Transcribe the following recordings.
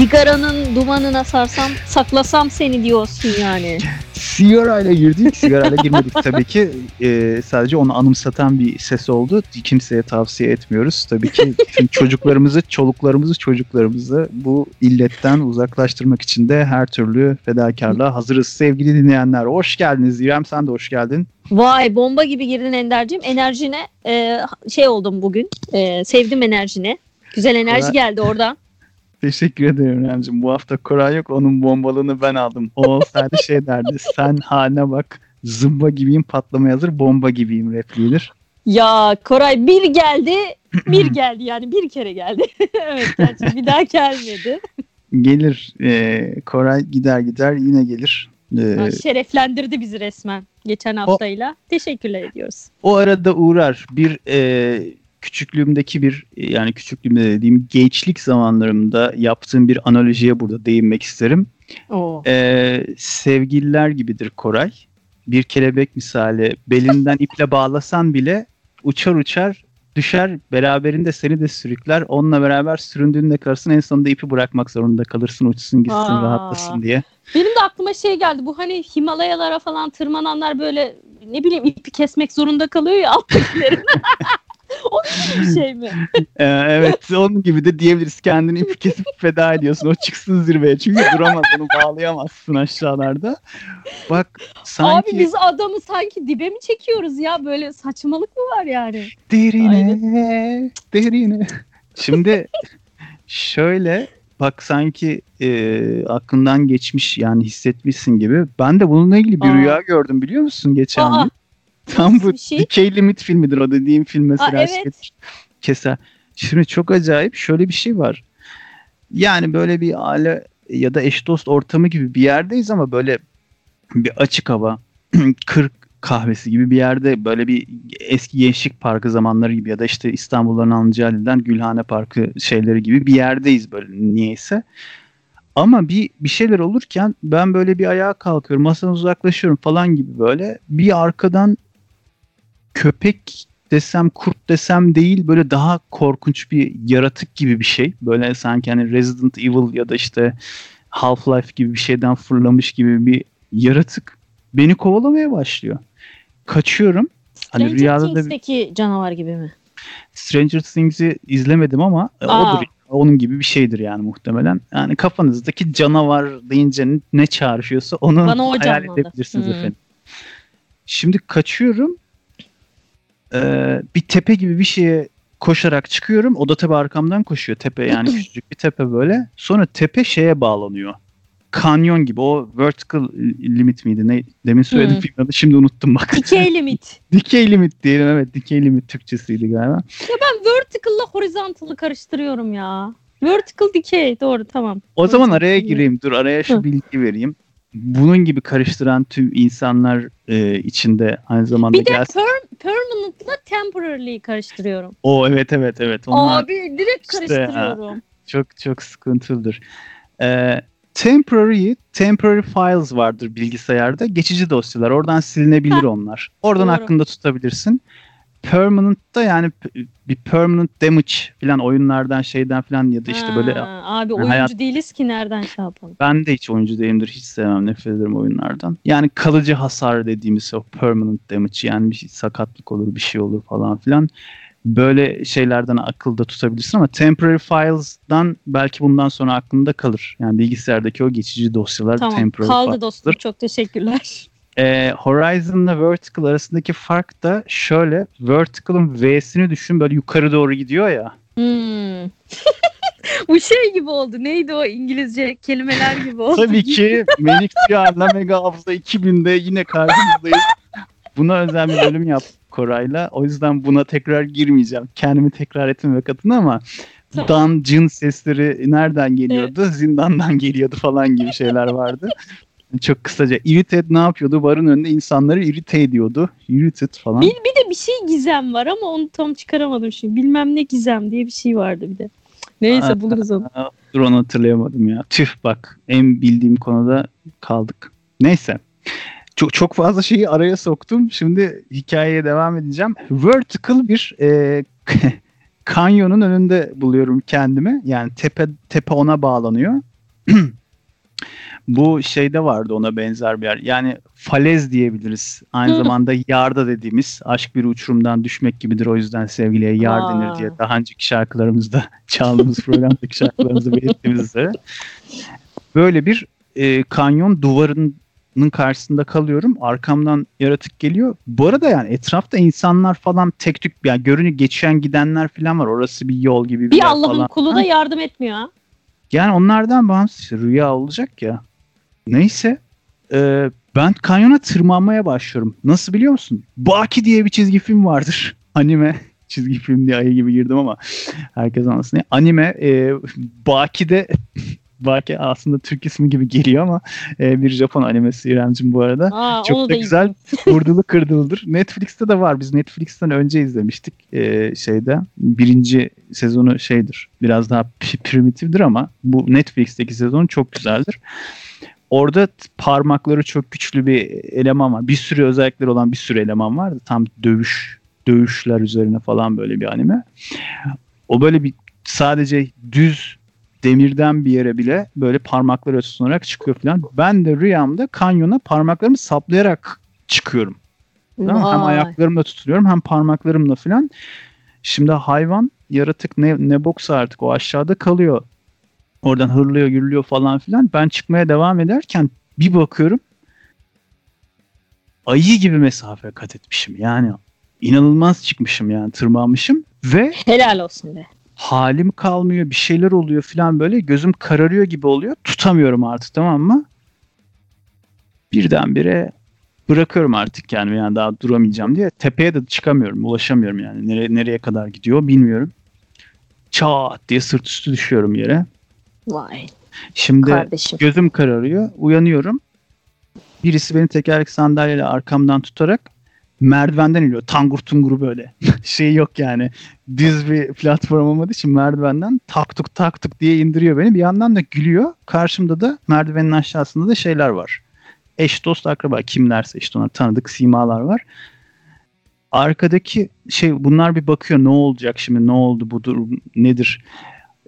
Cigaranın dumanına sarsam saklasam seni diyorsun yani. Sigarayla girdik. Sigarayla girmedik tabii ki. Ee, sadece onu anımsatan bir ses oldu. Kimseye tavsiye etmiyoruz. Tabii ki çocuklarımızı, çoluklarımızı, çocuklarımızı bu illetten uzaklaştırmak için de her türlü fedakarlığa hazırız. Sevgili dinleyenler hoş geldiniz. İrem sen de hoş geldin. Vay bomba gibi girdin Ender'cim. Enerjine e, şey oldum bugün. E, sevdim enerjini. Güzel enerji geldi oradan. Teşekkür ederim İremciğim. Bu hafta Koray yok. Onun bombalığını ben aldım. O olsaydı şey derdi. Sen haline bak. Zımba gibiyim patlamaya hazır. Bomba gibiyim repliğidir. Ya Koray bir geldi, bir geldi yani bir kere geldi. evet gerçi bir daha gelmedi. Gelir. Ee, Koray gider gider yine gelir. Ee, şereflendirdi bizi resmen geçen haftayla. Teşekkürler ediyoruz. o arada uğrar. Bir e, küçüklüğümdeki bir yani küçüklüğümde dediğim gençlik zamanlarımda yaptığım bir analojiye burada değinmek isterim. Oo. Ee, sevgililer gibidir Koray. Bir kelebek misali belinden iple bağlasan bile uçar uçar düşer beraberinde seni de sürükler. Onunla beraber süründüğünde kalırsın en sonunda ipi bırakmak zorunda kalırsın uçsun gitsin Aa. rahatlasın diye. Benim de aklıma şey geldi. Bu hani Himalayalara falan tırmananlar böyle ne bileyim ipi kesmek zorunda kalıyor ya alttakilerin. Onun bir şey mi? Ee, evet onun gibi de diyebiliriz kendini ipi kesip feda ediyorsun o çıksın zirveye çünkü duramaz onu bağlayamazsın aşağılarda. Bak sanki Abi biz adamı sanki dibe mi çekiyoruz ya? Böyle saçmalık mı var yani? Derine, derine. Şimdi şöyle bak sanki e, aklından geçmiş yani hissetmişsin gibi. Ben de bununla ilgili bir Aa. rüya gördüm biliyor musun geçen Aa, gün? Tam bu şey? Decay Limit filmidir o dediğim film mesela. evet. Sketch Keser. Şimdi çok acayip şöyle bir şey var. Yani böyle bir aile ya da eş dost ortamı gibi bir yerdeyiz ama böyle bir açık hava, kır kahvesi gibi bir yerde böyle bir eski gençlik parkı zamanları gibi ya da işte İstanbul'dan Alıncaali'den Gülhane Parkı şeyleri gibi bir yerdeyiz böyle niyeyse. Ama bir bir şeyler olurken ben böyle bir ayağa kalkıyorum, masadan uzaklaşıyorum falan gibi böyle bir arkadan köpek desem kurt desem değil böyle daha korkunç bir yaratık gibi bir şey. Böyle sanki hani Resident Evil ya da işte Half-Life gibi bir şeyden fırlamış gibi bir yaratık beni kovalamaya başlıyor. Kaçıyorum. Hani Stranger rüyada da bir- Things'teki canavar gibi mi? Stranger Things'i izlemedim ama e, Aa. odur. Onun gibi bir şeydir yani muhtemelen. Yani kafanızdaki canavar deyince ne çağrışıyorsa onu Bana hayal canlandı. edebilirsiniz Hmm. efendim. Şimdi kaçıyorum. Ee, bir tepe gibi bir şeye koşarak çıkıyorum. O da tabii arkamdan koşuyor. Tepe yani küçücük bir tepe böyle. Sonra tepe şeye bağlanıyor. Kanyon gibi. O vertical limit miydi? Ne? Demin söyledim Hmm. filmin adı. Şimdi unuttum bak. Decay limit. Dikey limit diyelim. Evet. Dikey limit Türkçesiydi galiba. Ben vertical'la horizontal'ı karıştırıyorum ya. Vertical decay doğru tamam. O zaman Horizontal araya limit. gireyim. Dur araya şu bilgi vereyim. Bunun gibi karıştıran tüm insanlar e, içinde aynı zamanda Bir de gelsin. per- permanent'la temporarily karıştırıyorum. O evet evet evet. Onlar Abi direkt işte, karıştırıyorum. çok çok sıkıntılıdır. E, temporary, temporary files vardır bilgisayarda. Geçici dosyalar. Oradan silinebilir onlar. Oradan Doğru. aklında tutabilirsin. Permanent da yani bir permanent damage falan oyunlardan şeyden falan ya da işte böyle Ha, abi Yani oyuncu hayat- değiliz ki nereden şey yapalım. Ben de hiç oyuncu değilimdir. Hiç sevmem. Nefret ederim oyunlardan. Yani kalıcı hasar dediğimiz o permanent damage yani bir şey, sakatlık olur bir şey olur falan filan. Böyle şeylerden akılda tutabilirsin ama temporary files'dan belki bundan sonra aklında kalır. Yani bilgisayardaki o geçici dosyalar Tamam temporary kaldı files'dır. dostum çok teşekkürler. Ee, Horizon'la Vertical arasındaki fark da şöyle. Vertical'ın V'sini düşün böyle yukarı doğru gidiyor ya. Hmm. Bu şey gibi oldu. Neydi o İngilizce kelimeler gibi oldu. Tabii ki Menik Diyar'la Mega Hafıza 2000'de yine karşınızdayız. Buna özel bir bölüm yaptık Koray'la. O yüzden buna tekrar girmeyeceğim. Kendimi tekrar etmemek adına ama Tamam. dan, cın sesleri nereden geliyordu? Zindandan geliyordu falan gibi şeyler vardı. Çok kısaca. Irrited ne yapıyordu? Barın önünde insanları irrite ediyordu. Irrited falan. Bir, bir de bir şey gizem var ama onu tam çıkaramadım şimdi. Bilmem ne gizem diye bir şey vardı bir de. Neyse Aa, buluruz onu. Dur onu hatırlayamadım ya. Tüh bak en bildiğim konuda kaldık. Neyse. Çok, çok fazla şeyi araya soktum. Şimdi hikayeye devam edeceğim. Vertical bir e, kanyonun önünde buluyorum kendimi. Yani tepe tepe ona bağlanıyor. Bu şeyde vardı ona benzer bir yer. Yani falez diyebiliriz. Aynı zamanda yarda dediğimiz aşk bir uçurumdan düşmek gibidir. O yüzden sevgiliye yar Aa. denir diye daha önceki şarkılarımızda çaldığımız programdaki şarkılarımızda belirttiğimiz üzere. Böyle bir e, kanyon duvarının karşısında kalıyorum. Arkamdan yaratık geliyor. Bu arada yani etrafta insanlar falan tek tük yani görünüyor geçen gidenler falan var. Orası bir yol gibi bir, Bir Allah'ın kulu da yardım etmiyor ha. Yani onlardan bağımsız işte rüya olacak ya. Neyse e, ben kanyona tırmanmaya başlıyorum. Nasıl biliyor musun? Baki diye bir çizgi film vardır. Anime çizgi film diye ayı gibi girdim ama herkes anlasın diye. Anime e, Baki'de Baki aslında Türk ismi gibi geliyor ama e, bir Japon animesi İremcim bu arada. Aa, Çok da da güzel vurdulu kırdılıdır. Netflix'te de var. Biz Netflix'ten önce izlemiştik e, şeyde. Birinci sezonu şeydir. Biraz daha primitiftir ama bu Netflix'teki sezon çok güzeldir. Orada parmakları çok güçlü bir eleman var. Bir sürü özellikleri olan bir sürü eleman vardı. Tam dövüş dövüşler üzerine falan böyle bir anime. O böyle bir sadece düz demirden bir yere bile böyle parmakları tutunarak çıkıyor falan. Ben de rüyamda kanyona parmaklarımı saplayarak çıkıyorum. Tamam? Hem ayaklarımla tutuyorum hem parmaklarımla falan. Şimdi hayvan yaratık ne, ne boksa artık o aşağıda kalıyor. Oradan hırlıyor gürlüyor falan filan. Ben çıkmaya devam ederken bir bakıyorum ayı gibi mesafe kat etmişim. Yani inanılmaz çıkmışım yani tırmanmışım ve Helal olsun be. halim kalmıyor bir şeyler oluyor falan böyle gözüm kararıyor gibi oluyor tutamıyorum artık tamam mı? Birdenbire bırakıyorum artık kendimi yani daha duramayacağım diye tepeye de çıkamıyorum ulaşamıyorum yani nereye, nereye kadar gidiyor bilmiyorum. Çat diye sırt üstü düşüyorum yere. Vay Şimdi kardeşim. gözüm kararıyor uyanıyorum. Birisi beni tekerlek sandalyeyle arkamdan tutarak merdivenden iniyor. Tangur tungur böyle. şey yok yani. Düz bir platform olmadığı için merdivenden tak tuk tak tuk diye indiriyor beni. Bir yandan da gülüyor. Karşımda da merdivenin aşağısında da şeyler var. Eş dost akraba kimlerse işte onlar tanıdık simalar var. Arkadaki şey bunlar bir bakıyor ne olacak şimdi ne oldu bu durum nedir?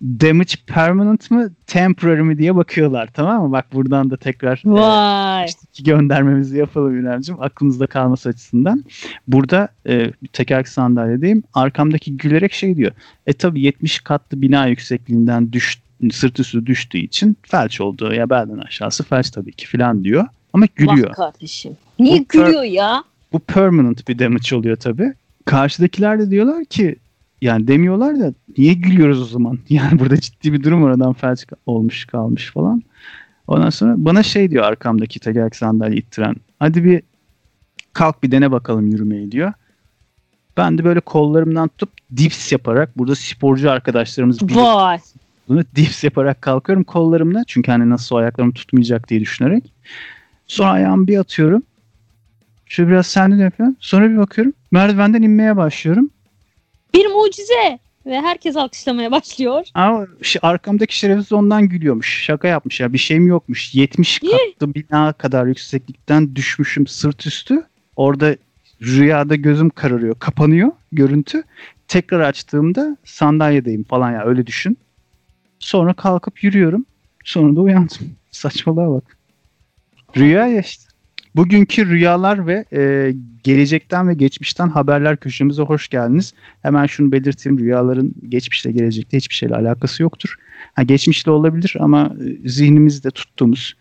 Damage permanent mı temporary mi diye bakıyorlar tamam mı? Bak buradan da tekrar e, Vay. işte iki göndermemizi yapalım Ünal'cığım. Aklınızda kalması açısından. Burada e, tekerlek sandalyedeyim. Arkamdaki gülerek şey diyor. E tabi 70 katlı bina yüksekliğinden düş, sırt üstü düştüğü için felç oldu. Ya belden aşağısı felç tabii ki filan diyor. Ama gülüyor. Vah kardeşim. Niye Bu gülüyor ya? Bu permanent bir damage oluyor tabii. Karşıdakiler de diyorlar ki yani demiyorlar da niye gülüyoruz o zaman? Yani burada ciddi bir durum var adam felç olmuş kalmış falan. Ondan sonra bana şey diyor arkamdaki tekerlek sandalye ittiren. Hadi bir kalk bir dene bakalım yürümeyi diyor. Ben de böyle kollarımdan tutup dips yaparak burada sporcu arkadaşlarımız bilir bunu dips yaparak kalkıyorum kollarımla. Çünkü hani nasıl ayaklarım tutmayacak diye düşünerek. Sonra ayağımı bir atıyorum. Şöyle biraz sendin yapıyorum. Sonra bir bakıyorum. Merdivenden inmeye başlıyorum. Bir mucize. Ve herkes alkışlamaya başlıyor. Ama arkamdaki şerefsiz ondan gülüyormuş. Şaka yapmış ya. Bir şeyim yokmuş. 70 İyi. katlı bina kadar yükseklikten düşmüşüm sırt üstü. Orada rüyada gözüm kararıyor. Kapanıyor görüntü. Tekrar açtığımda sandalyedeyim falan ya öyle düşün. Sonra kalkıp yürüyorum. Sonra da uyandım. Saçmalığa bak. Rüya ya işte. Bugünkü rüyalar ve e, gelecekten ve geçmişten haberler köşemize hoş geldiniz. Hemen şunu belirteyim. Rüyaların geçmişle gelecekte hiçbir şeyle alakası yoktur. Ha, geçmişle olabilir ama e, zihnimizde tuttuğumuz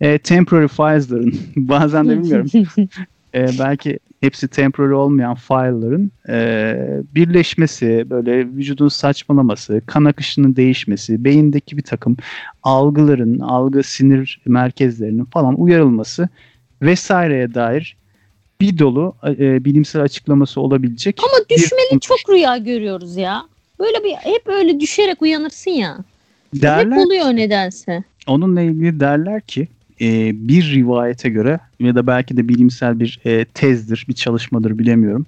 e, temporary files'ların bazen de bilmiyorum e, belki hepsi temporary olmayan file'ların e, birleşmesi, böyle vücudun saçmalaması, kan akışının değişmesi, beyindeki bir takım algıların, algı sinir merkezlerinin falan uyarılması vesaireye dair bir dolu e, bilimsel açıklaması olabilecek. Ama bir düşmeli konu. çok rüya görüyoruz ya. Böyle bir hep öyle düşerek uyanırsın ya. Hep derler, oluyor nedense. onunla ilgili derler ki e, bir rivayete göre ya da belki de bilimsel bir e, tezdir, bir çalışmadır bilemiyorum.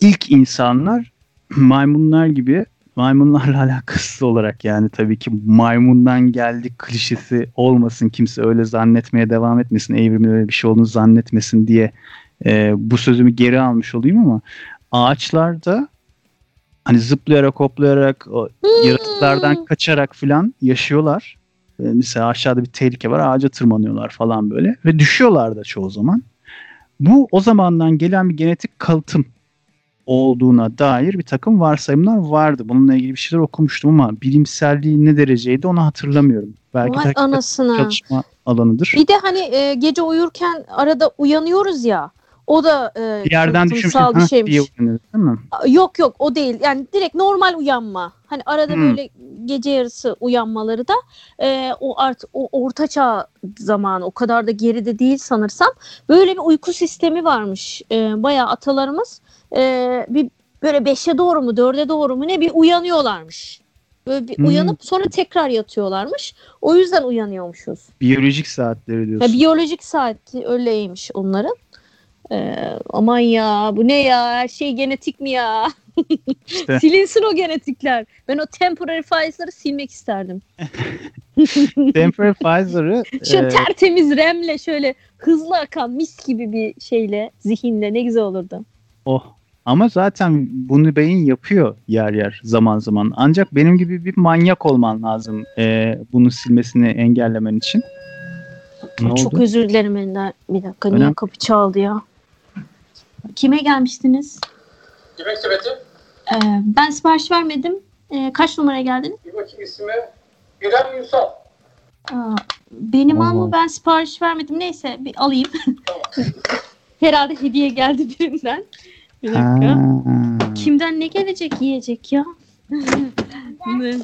İlk insanlar maymunlar gibi maymunlarla alakasız olarak yani tabii ki maymundan geldik klişesi olmasın kimse öyle zannetmeye devam etmesin evrimin öyle bir şey olduğunu zannetmesin diye e, bu sözümü geri almış olayım ama ağaçlarda hani zıplayarak hoplayarak o Hmm. yaratıklardan kaçarak falan yaşıyorlar. Ee, mesela aşağıda bir tehlike var ağaca tırmanıyorlar falan böyle ve düşüyorlar da çoğu zaman. Bu o zamandan gelen bir genetik kalıtım olduğuna dair bir takım varsayımlar vardı. Bununla ilgili bir şeyler okumuştum ama bilimselliği ne dereceydi onu hatırlamıyorum. Belki Vay anasına. çalışma alanıdır. Bir de hani e, gece uyurken arada uyanıyoruz ya. O da e, Bir yerden kalıtsal bir şeymiş. diye değil mi? Yok yok o değil. Yani direkt normal uyanma. Hani arada Hmm. böyle gece yarısı uyanmaları da e, o art o ortaçağ zamanı o kadar da geride değil sanırsam. Böyle bir uyku sistemi varmış. E, bayağı atalarımız e, bir böyle beşe doğru mu dörde doğru mu ne bir uyanıyorlarmış. Böyle bir Hmm. uyanıp sonra tekrar yatıyorlarmış. O yüzden uyanıyormuşuz. Biyolojik saatleri Ya, diyorsun. biyolojik saati öyleymiş onların. Ee, aman ya bu ne ya her şey genetik mi ya? İşte. Silinsin o genetikler. Ben o temporary files'ları silmek isterdim. Temporary Pfizer'ı Şu e, tertemiz remle şöyle hızlı akan mis gibi bir şeyle zihinle ne güzel olurdu. Oh. Ama zaten bunu beyin yapıyor yer yer zaman zaman. Ancak benim gibi bir manyak olman lazım e, bunu silmesini engellemen için. Ne Çok oldu? özür dilerim Ender. Bir dakika niye Önemli. kapı çaldı ya? Kime gelmiştiniz? Yemek sepeti. Ee, ben sipariş vermedim. Ee, kaç numaraya geldiniz? Bir bakayım ismi. İrem. Aa, benim Allah. ama ben sipariş vermedim. Neyse bir alayım. Herhalde hediye geldi birinden. Bir dakika. Ha. Kimden ne gelecek yiyecek ya? Ne?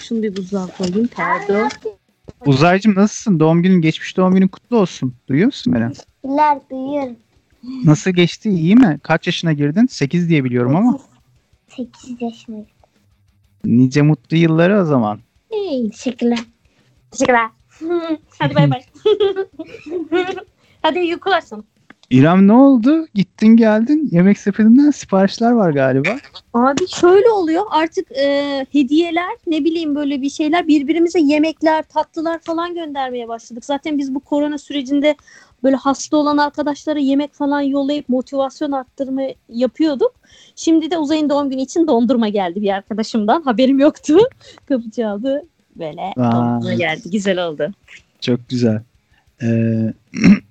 Şunu bir buzluğa koyayım. Pardon. Uzaycım nasılsın? Doğum günün geçmiş doğum günün kutlu olsun. Duyuyor musun beni? Biler duyuyorum. Nasıl geçti? İyi mi? Kaç yaşına girdin? 8 diye biliyorum ama. 8 yaşındayım. Nice mutlu yılları o zaman. Hey. Teşekkürler. Teşekkürler. Hadi bay bay. Hadi iyi uykular sana. İrem ne oldu? Gittin geldin. Yemek sepetinden siparişler var galiba. Abi şöyle oluyor artık e, hediyeler ne bileyim böyle bir şeyler birbirimize yemekler tatlılar falan göndermeye başladık. Zaten biz bu korona sürecinde böyle hasta olan arkadaşlara yemek falan yollayıp motivasyon arttırma yapıyorduk. Şimdi de Uzay'ın doğum günü için dondurma geldi bir arkadaşımdan haberim yoktu. Kapı çaldı böyle Vay. dondurma geldi güzel oldu. Çok güzel. Ee,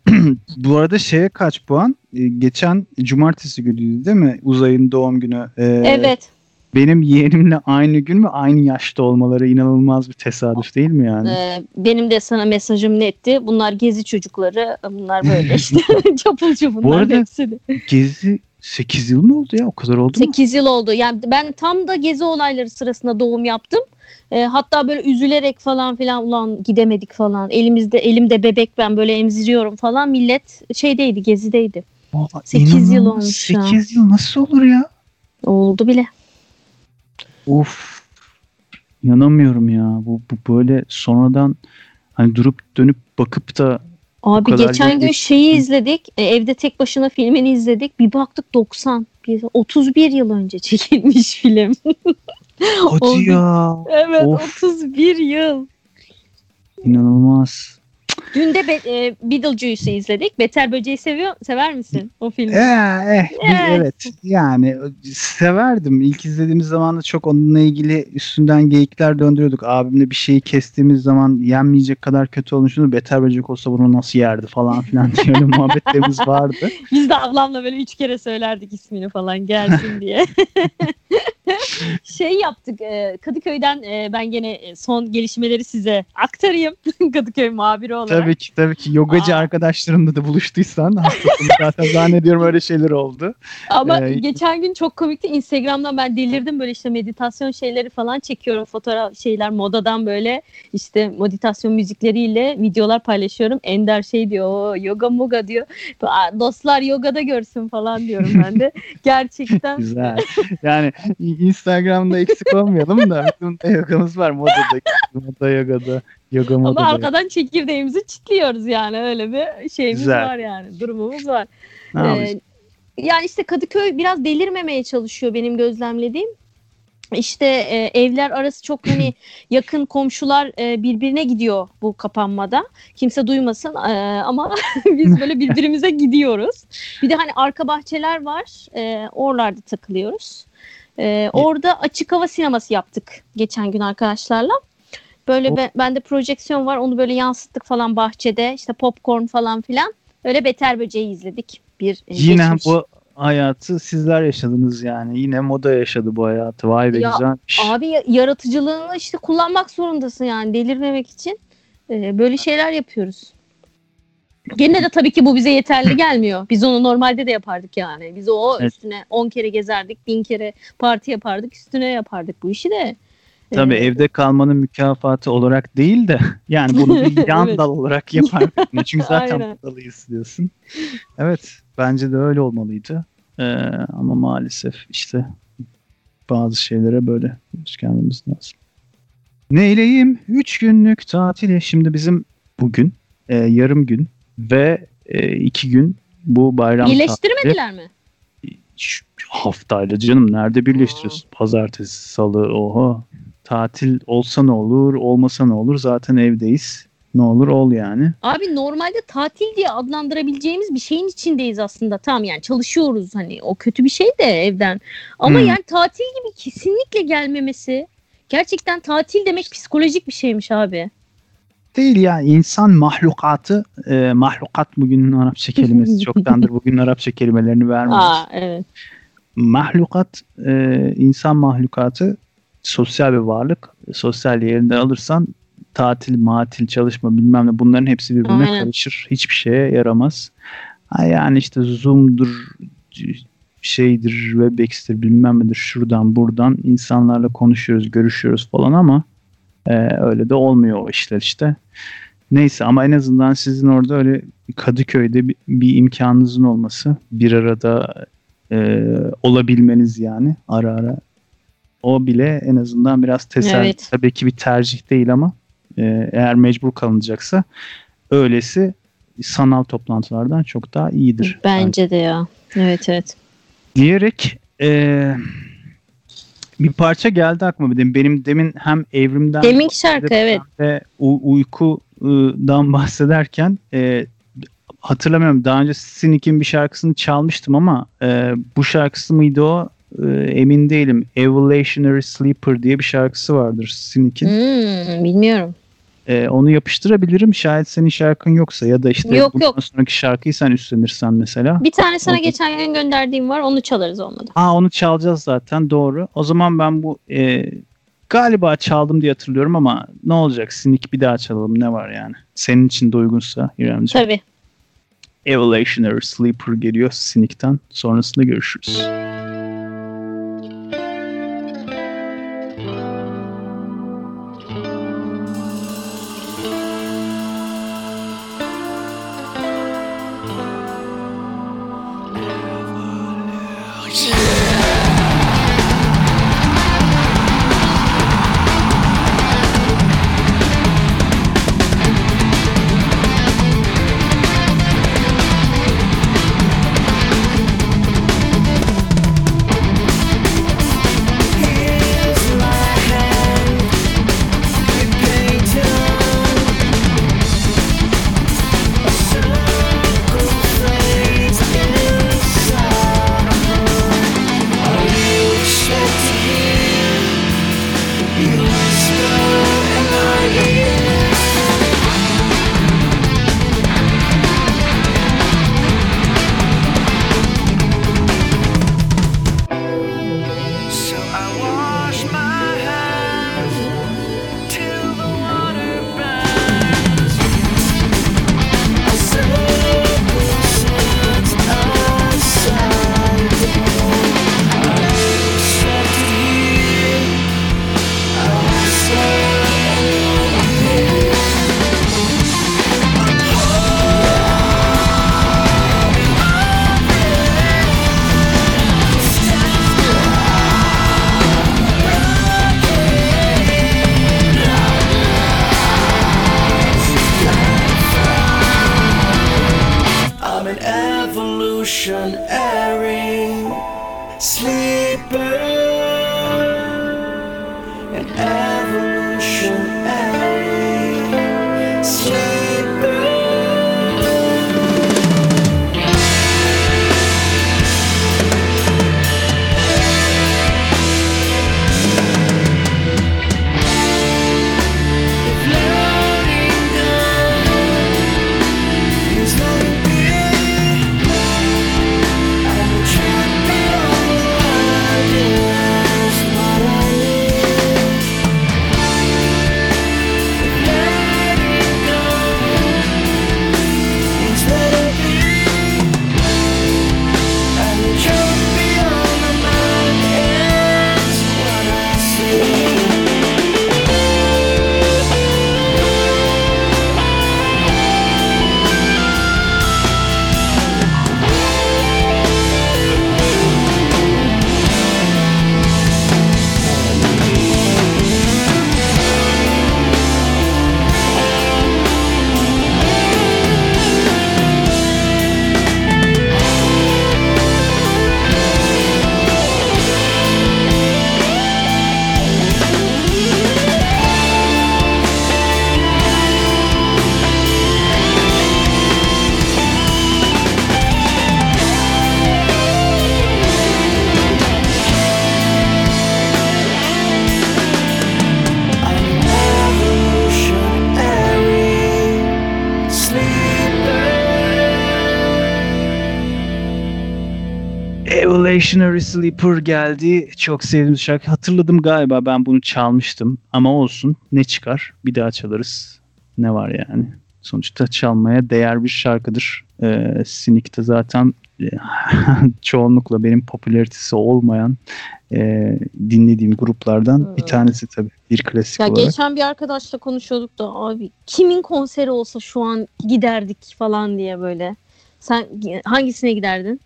bu arada şeye kaç puan? Ee, geçen cumartesi günüydü değil mi? Uzay'ın doğum günü. Ee, Evet Benim yeğenimle aynı gün ve aynı yaşta olmaları inanılmaz bir tesadüf değil mi yani? e, benim de sana mesajım netti. Bunlar gezi çocukları bunlar böyle işte çapulcu bunlar arada- hepsi de. Gezi 8 yıl mı oldu ya? O kadar oldu mu? 8 yıl oldu. Yani ben tam da gezi olayları sırasında doğum yaptım. E, hatta böyle üzülerek falan filan ulan gidemedik falan. Elimizde elimde bebek ben böyle emziriyorum falan. Millet şeydeydi gezideydi. Aa, 8 yıl olmuş ya. 8 yıl nasıl olur ya? Oldu bile. Of. İnanamıyorum ya. Bu, bu böyle sonradan hani durup dönüp bakıp da Abi geçen gün geçti. şeyi izledik. E, evde tek başına filmini izledik. Bir baktık 90. Bir, 31 yıl önce çekilmiş film. hadi Oldu. ya. evet Of. 31 yıl. İnanılmaz. Dün de Be- e, Beetlejuice'u izledik. Beter Böceği seviyor, sever misin o filmi? Ee, eh, Evet. evet yani severdim. İlk izlediğimiz zaman da çok onunla ilgili üstünden geyikler döndürüyorduk. Abimle bir şeyi kestiğimiz zaman yenmeyecek kadar kötü olmuştu. Beter böcek olsa bunu nasıl yerdi falan filan diye öyle muhabbetlerimiz vardı. Biz de ablamla böyle üç kere söylerdik ismini falan gelsin diye. şey yaptık e, Kadıköy'den e, ben gene e, son gelişmeleri size aktarayım. Kadıköy muhabiri olarak. Tabii ki tabii ki yogacı Aa. arkadaşlarımla da buluştuysan zaten zannediyorum öyle şeyler oldu. Ama Ee, geçen gün çok komikti. Instagram'dan ben delirdim böyle işte meditasyon şeyleri falan çekiyorum. Fotoğraf şeyler modadan böyle işte meditasyon müzikleriyle videolar paylaşıyorum. Ender şey diyor yoga moga diyor. Dostlar yogada görsün falan diyorum ben de. Gerçekten Güzel. Yani Instagram'da eksik olmayalım da bizim de yogamız var modada. Moda yogada. Yoga Ama modada. arkadan çekirdeğimizi çitliyoruz yani öyle bir şeyimiz Güzel. var yani durumumuz var. Ee, yani işte Kadıköy biraz delirmemeye çalışıyor benim gözlemlediğim. işte e, evler arası çok hani yakın komşular e, birbirine gidiyor bu kapanmada. Kimse duymasın e, ama biz böyle birbirimize gidiyoruz. Bir de hani arka bahçeler var. E, oralarda takılıyoruz. E, orada açık hava sineması yaptık geçen gün arkadaşlarla. Böyle be, bende projeksiyon var. Onu böyle yansıttık falan bahçede. İşte popcorn falan filan. Öyle Beter Böceği izledik. Bir e, Yine geçmiş. bu hayatı sizler yaşadınız yani. Yine moda yaşadı bu hayatı. Vay be Ya, güzelmiş. Abi ya- yaratıcılığını işte kullanmak zorundasın yani delirmemek için. Ee, böyle şeyler yapıyoruz. Gene de tabii ki bu bize yeterli gelmiyor. Biz onu normalde de yapardık yani. Biz o Evet. üstüne 10 kere gezerdik, bin kere parti yapardık, üstüne yapardık bu işi de. Tabii Ee, evde kalmanın mükafatı olarak değil de yani bunu bir yan Evet. dal olarak yapardık. Çünkü zaten budalıyız diyorsun. Evet bence de öyle olmalıydı. Ee, ama maalesef işte bazı şeylere böyle gelmemiz lazım. Neyleyim? Üç günlük tatili. Şimdi bizim bugün e, yarım gün ve e, iki gün bu bayram tatili. Birleştirmediler mi? Şu haftayla canım nerede birleştiriyorsun? Pazartesi, salı, oha. Tatil olsa ne olur, olmasa ne olur? Zaten evdeyiz. Ne olur ol yani. Abi normalde tatil diye adlandırabileceğimiz bir şeyin içindeyiz aslında. Tamam yani çalışıyoruz hani o kötü bir şey de evden. Ama Hmm. yani tatil gibi kesinlikle gelmemesi gerçekten tatil demek psikolojik bir şeymiş abi. Değil ya insan mahlukatı, e, mahlukat bugünün Arapça kelimesi çoktandır bugün Arapça kelimelerini vermiyoruz. Aa evet. mahlukat e, insan mahlukatı sosyal bir varlık. Sosyal yerinden alırsan tatil, matil, çalışma bilmem ne bunların hepsi birbirine Aynen. karışır. Hiçbir şeye yaramaz. Yani işte Zoom'dur, şeydir, Webex'tir bilmem nedir şuradan buradan insanlarla konuşuyoruz, görüşüyoruz falan ama e, öyle de olmuyor o işler işte. Neyse ama en azından sizin orada öyle Kadıköy'de bir, bir imkanınızın olması, bir arada e, olabilmeniz yani ara ara. O bile en azından biraz teselli. Evet. Tabii ki bir tercih değil ama e, eğer mecbur kalınacaksa öylesi sanal toplantılardan çok daha iyidir. Bence de ya. Evet evet. Diyerek e, bir parça geldi aklıma benim. Benim demin hem evrimden Deminki şarkı evet. u- uykudan bahsederken e, hatırlamıyorum. Daha önce Sinik'in bir şarkısını çalmıştım ama e, bu şarkısı mıydı o? E, emin değilim. Evolutionary Sleeper diye bir şarkısı vardır Sinik'in. Hmm, bilmiyorum. E, onu yapıştırabilirim. Şayet senin şarkın yoksa ya da işte Yok, bundan yok. sonraki şarkıyı sen üstlenirsen mesela. Bir tane sana Oldu. geçen gün gönderdiğim var. Onu çalarız olmadı. Aa onu çalacağız zaten doğru. O zaman ben bu e, galiba çaldım diye hatırlıyorum ama ne olacak? Sinik bir daha çalalım ne var yani? Senin için de uygunsa İremciğim. Tabii. Evolutionary Sleeper geliyor Sinik'ten. Sonrasında görüşürüz. So Evolutionary Sleeper geldi. Çok sevdiğim şarkı. Hatırladım galiba ben bunu çalmıştım. Ama olsun. Ne çıkar? Bir daha çalarız. Ne var yani? Sonuçta çalmaya değer bir şarkıdır. Ee, Sinik'te zaten e, çoğunlukla benim popülaritesi olmayan e, dinlediğim gruplardan bir tanesi tabii. Bir klasik Ya olarak. geçen bir arkadaşla konuşuyorduk da abi kimin konseri olsa şu an giderdik falan diye böyle. Sen hangisine giderdin?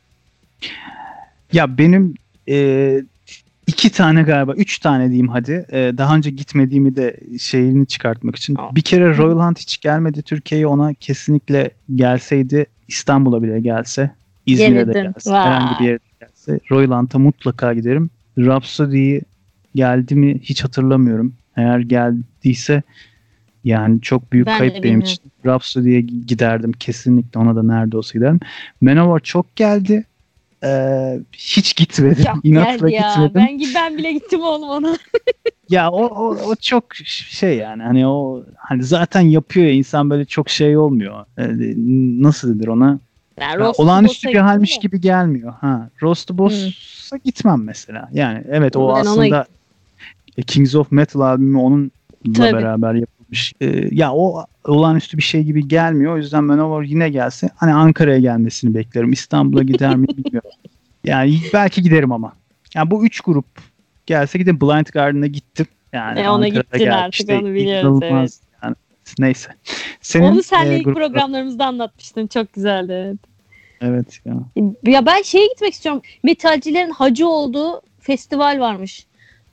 Ya benim e, iki tane galiba, üç tane diyeyim hadi. E, daha önce gitmediğimi de şeyini çıkartmak için. Aa. Bir kere Royal Hunt hiç gelmedi Türkiye'ye. Ona kesinlikle gelseydi İstanbul'a bile gelse, İzmir'e de gelse, Vay. herhangi bir yere gelse Royal Hunt'a mutlaka giderim. Rhapsody'yi geldi mi hiç hatırlamıyorum. Eğer geldiyse yani çok büyük Ben kayıp benim bilmiyorum. için. Rhapsody'ye giderdim kesinlikle ona da nerede olsa giderim. Manowar çok geldi. Ee, hiç gitmedim. Çok İnatla ya. gitmedim. Ben, ben bile gittim oğlum ona. Ya o, o, o çok şey yani hani o hani zaten yapıyor ya insan böyle çok şey olmuyor. Ee, nasıl denir ona? Ben Ya, Rost olağanüstü bir halmiş de. gibi gelmiyor. Ha, Roast Boss'a gitmem mesela. Yani evet o Ben ona aslında Kings of Metal albümü onunla Tabii. beraber yapılmış. Ee, ya o olağanüstü bir şey gibi gelmiyor. O yüzden Manowar yine gelse hani Ankara'ya gelmesini beklerim. İstanbul'a gider mi bilmiyorum. Yani belki giderim ama. Yani bu üç grup gelse gidin Blind Garden'a gittim. Yani E, ona gittin geldi. artık, İşte onu biliyoruz, inanılmaz Yani, neyse. Senin, Onu seninle e, ilk grupta- programlarımızda anlatmıştın. Çok güzeldi. Evet. Evet ya. Ya ben şeye gitmek istiyorum. Metalcilerin hacı olduğu festival varmış.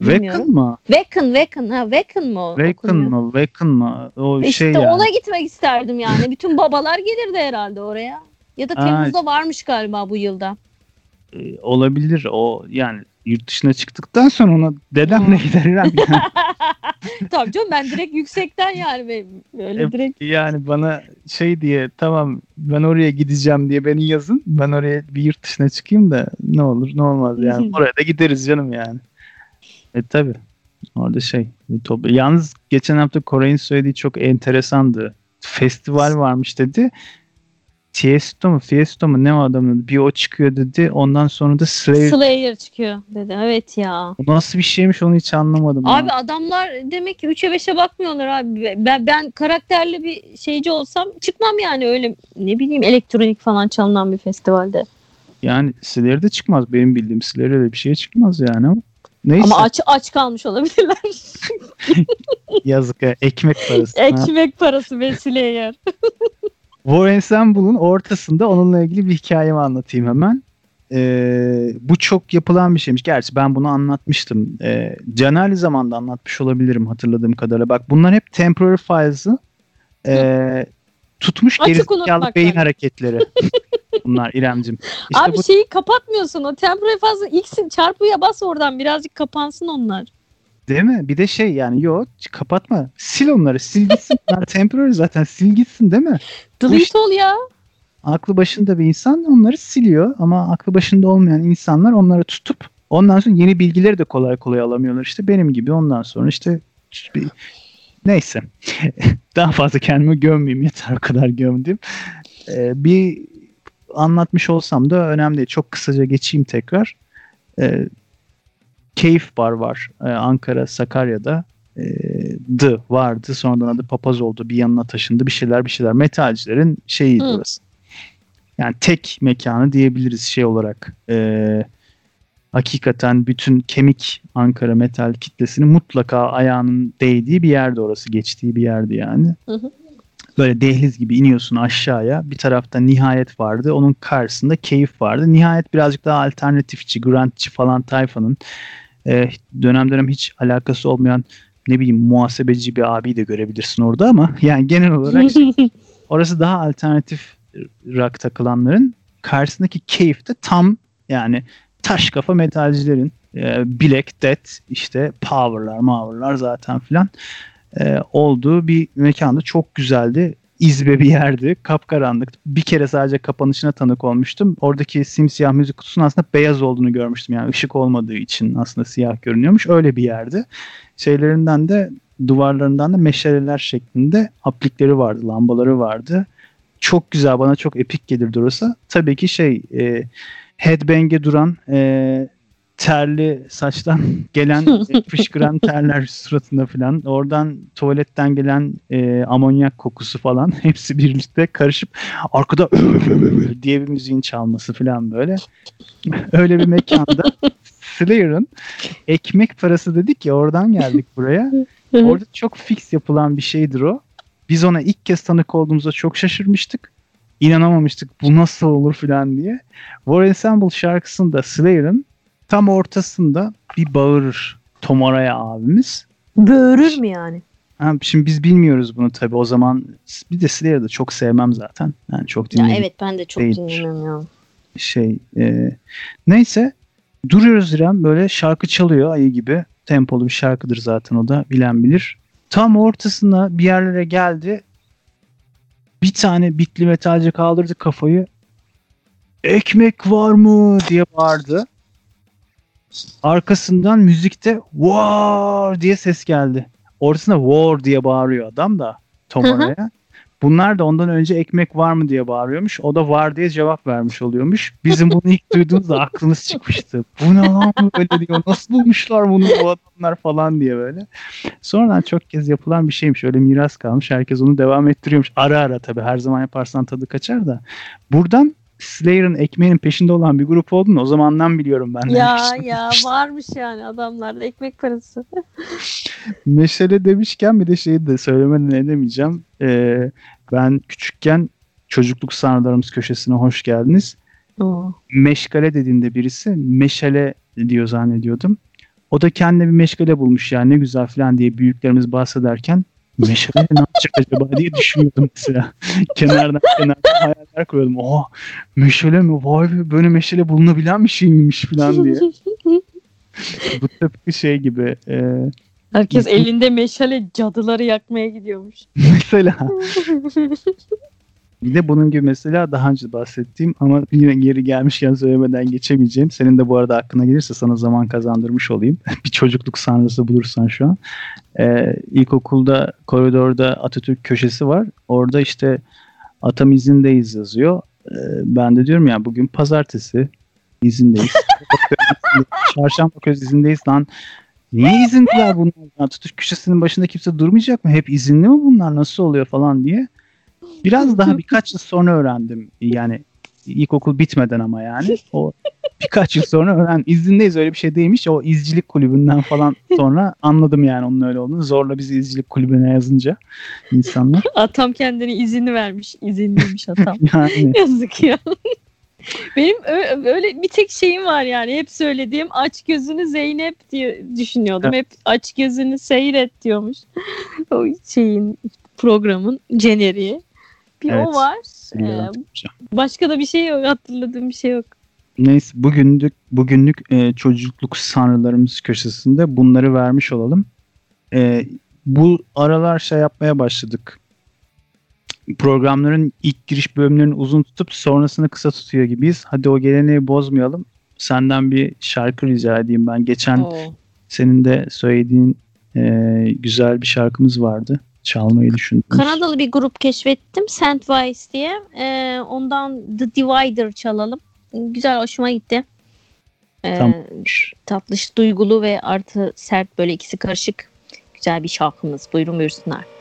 Bilmiyorum. Wacken mı? Wacken, Wacken. Ha, Wacken mı? o Wacken okunuyor? mı? Wacken mı? O İşte şey yani. ona gitmek isterdim yani. Bütün babalar gelirdi herhalde oraya. Ya da Aa, Temmuz'da varmış galiba bu yılda. E, olabilir. O yani yurt dışına çıktıktan sonra ona dedemle giderim. Yani. Tabii canım ben direkt yüksekten yani böyle E, direkt. yani bana şey diye tamam ben oraya gideceğim diye beni yazın. Ben oraya bir yurt dışına çıkayım da ne olur ne olmaz yani. Oraya da gideriz canım yani. E tabi. Orada şey. top- Yalnız geçen hafta Koray'ın söylediği çok enteresandı. Festival varmış dedi. Tiesto mu? Fiesto mu? Ne o adamın? adı? Bir o çıkıyor dedi. Ondan sonra da Slayer. Slayer çıkıyor dedi. Evet ya. Bu nasıl bir şeymiş onu hiç anlamadım. Abi ya. adamlar demek ki 3'e 5'e bakmıyorlar abi. Ben, ben karakterli bir şeyci olsam çıkmam yani öyle ne bileyim elektronik falan çalınan bir festivalde. Yani Slayer de çıkmaz. Benim bildiğim Slayer öyle bir şeye çıkmaz yani ama. Neyse. Ama aç aç kalmış olabilirler. Yazık ya. Ekmek parası. Ha. Ekmek parası ve Slayer. War Ensemble'ın ortasında onunla ilgili bir hikayemi anlatayım hemen. Ee, bu çok yapılan bir şeymiş. Gerçi ben bunu anlatmıştım. Ee, Canali zamanda anlatmış olabilirim hatırladığım kadarıyla. Bak bunlar hep temporary files'ı ee, tutmuş gerizekalı beyin hareketleri. bunlar İremcim. İşte Abi bu şeyi kapatmıyorsun. O temporal fazla X'in çarpıya bas oradan birazcık kapansın onlar. Değil mi? Bir de şey yani yok kapatma. Sil onları. Sil gitsin. Bunlar temporary zaten. Sil gitsin değil mi? Delete ol ya. Aklı başında bir insan onları siliyor ama aklı başında olmayan insanlar onları tutup ondan sonra yeni bilgileri de kolay kolay alamıyorlar. İşte benim gibi ondan sonra işte bir- neyse. Daha fazla kendimi gömmeyeyim yeter o kadar gömdüm. Ee, bir anlatmış olsam da önemli değil. Çok kısaca geçeyim tekrar. Ee, Keyif Bar var ee, Ankara Sakarya'da. Ee, The vardı. Sonradan adı Papaz oldu. Bir yanına taşındı. Bir şeyler bir şeyler. Metalcilerin şeyiydi Hı. orası. Yani tek mekanı diyebiliriz şey olarak. Ee, hakikaten bütün kemik Ankara metal kitlesinin mutlaka ayağının değdiği bir yerde orası. Geçtiği bir yerdi yani. Hı hı. Böyle dehliz gibi iniyorsun aşağıya. Bir tarafta nihayet vardı. Onun karşısında keyif vardı. Nihayet birazcık daha alternatifçi, grantçı falan tayfanın e, dönem dönem hiç alakası olmayan ne bileyim muhasebeci bir abi de görebilirsin orada ama yani genel olarak orası daha alternatif rock takılanların karşısındaki keyif de tam yani taş kafa metalcilerin e, Black Death işte Power'lar Power'lar zaten filan e, olduğu bir mekanda çok güzeldi. İzbe bir yerdi. Kapkaranlık. Bir kere sadece kapanışına tanık olmuştum. Oradaki simsiyah müzik kutusunun aslında beyaz olduğunu görmüştüm. Yani ışık olmadığı için aslında siyah görünüyormuş. Öyle bir yerdi. Şeylerinden de duvarlarından da meşaleler şeklinde aplikleri vardı, lambaları vardı. Çok güzel, bana çok epik gelirdi orası. Tabii ki şey, e, headbang'e duran e, terli saçtan gelen e, fışkıran terler suratında falan. Oradan tuvaletten gelen e, amonyak kokusu falan hepsi birlikte karışıp arkada diye bir müziğin çalması falan böyle. Öyle bir mekanda Slayer'ın ekmek parası dedik ya oradan geldik buraya. Orada çok fix yapılan bir şeydir o. Biz ona ilk kez tanık olduğumuzda çok şaşırmıştık. İnanamamıştık bu nasıl olur falan diye. War Ensemble şarkısında Slayer'ın tam ortasında bir bağırır Tom Araya abimiz. Böğürür mü yani? Ha, şimdi biz bilmiyoruz bunu tabii o zaman. Bir de Slayer'ı da çok sevmem zaten. Yani çok Ya dinledim evet ben de çok Değildir. dinlemem ya. şey. e, neyse duruyoruz İrem böyle şarkı çalıyor ayı gibi. Tempolu bir şarkıdır zaten o da bilen bilir. Tam ortasına bir yerlere geldi. Bir tane bitli metalci kaldırdı kafayı. Ekmek var mı diye bağırdı. Arkasından müzikte war diye ses geldi. Ortasında war diye bağırıyor adam da Tom oraya. Bunlar da ondan önce ekmek var mı diye bağırıyormuş. O da var diye cevap vermiş oluyormuş. Bizim bunu ilk duyduğumuzda aklımız çıkmıştı. Bu ne lan böyle diyor. Nasıl bulmuşlar bunu bu adamlar falan diye böyle. Sonradan çok kez yapılan bir şeymiş. Öyle miras kalmış. Herkes onu devam ettiriyormuş. Ara ara tabii her zaman yaparsan tadı kaçar da. Buradan Slayer'ın ekmeğinin peşinde olan bir grup olduğunu o zamandan biliyorum ben. Ya ya varmış yani adamlarda ekmek parası. Meşale demişken bir de şeyi de söylemeden edemeyeceğim. Ee, ben küçükken çocukluk sanrılarımız köşesine hoş geldiniz. Oo. Meşgale dediğinde birisi meşale diyor zannediyordum. O da kendine bir meşgale bulmuş ya ne güzel falan diye büyüklerimiz bahsederken meşale ne yapacak acaba diye düşünüyordum mesela. kenardan kenardan hayaller kuruyordum. Oha meşale mi? Vay be böyle meşale bulunabilen bir şey miymiş falan diye. Bu tıpkı şey gibi. e, Herkes elinde meşale cadıları yakmaya gidiyormuş. mesela Bir de bunun gibi mesela daha önce bahsettiğim ama yine geri gelmişken söylemeden geçemeyeceğim. Senin de bu arada aklına gelirse sana zaman kazandırmış olayım. bir çocukluk sanrısı bulursan şu an. Ee, ilkokulda koridorda Atatürk köşesi var. Orada işte atam izindeyiz yazıyor. Ee, ben de diyorum ya bugün pazartesi izindeyiz. Çarşamba köz izindeyiz lan. Niye izinliler bunlar? Atatürk köşesinin başında kimse durmayacak mı? Hep izinli mi bunlar? Nasıl oluyor falan diye. Biraz daha birkaç yıl sonra öğrendim. Yani ilkokul bitmeden ama yani. O birkaç yıl sonra öğren izindeyiz öyle bir şey değilmiş. O izcilik kulübünden falan sonra anladım yani onun öyle olduğunu. Zorla bizi izcilik kulübüne yazınca insanlar. Atam kendini izinli vermiş. İzinliymiş atam. Yani Yazık ya. Benim öyle bir tek şeyim var yani hep söylediğim aç gözünü Zeynep diye düşünüyordum. Hep aç gözünü seyret diyormuş. o şeyin programın jeneriği. Bir Evet, o var. Ee, başka da bir şey yok. Hatırladığım bir şey yok. Neyse bugünlük bugünlük e, çocukluk sanrılarımız köşesinde bunları vermiş olalım. E, bu aralar şey yapmaya başladık. Programların ilk giriş bölümlerini uzun tutup sonrasını kısa tutuyor gibiyiz. Hadi o geleneği bozmayalım. Senden bir şarkı rica edeyim ben. Geçen Oo. senin de söylediğin e, güzel bir şarkımız vardı. Çalmayı düşündüm. Kanadalı bir grup keşfettim. Sandwise diye. Ee, ondan The Divider çalalım. Güzel hoşuma gitti. Ee, Tamam. Tatlış, duygulu ve artı sert böyle ikisi karışık. Güzel bir şarkımız. Buyurun buyursunlar.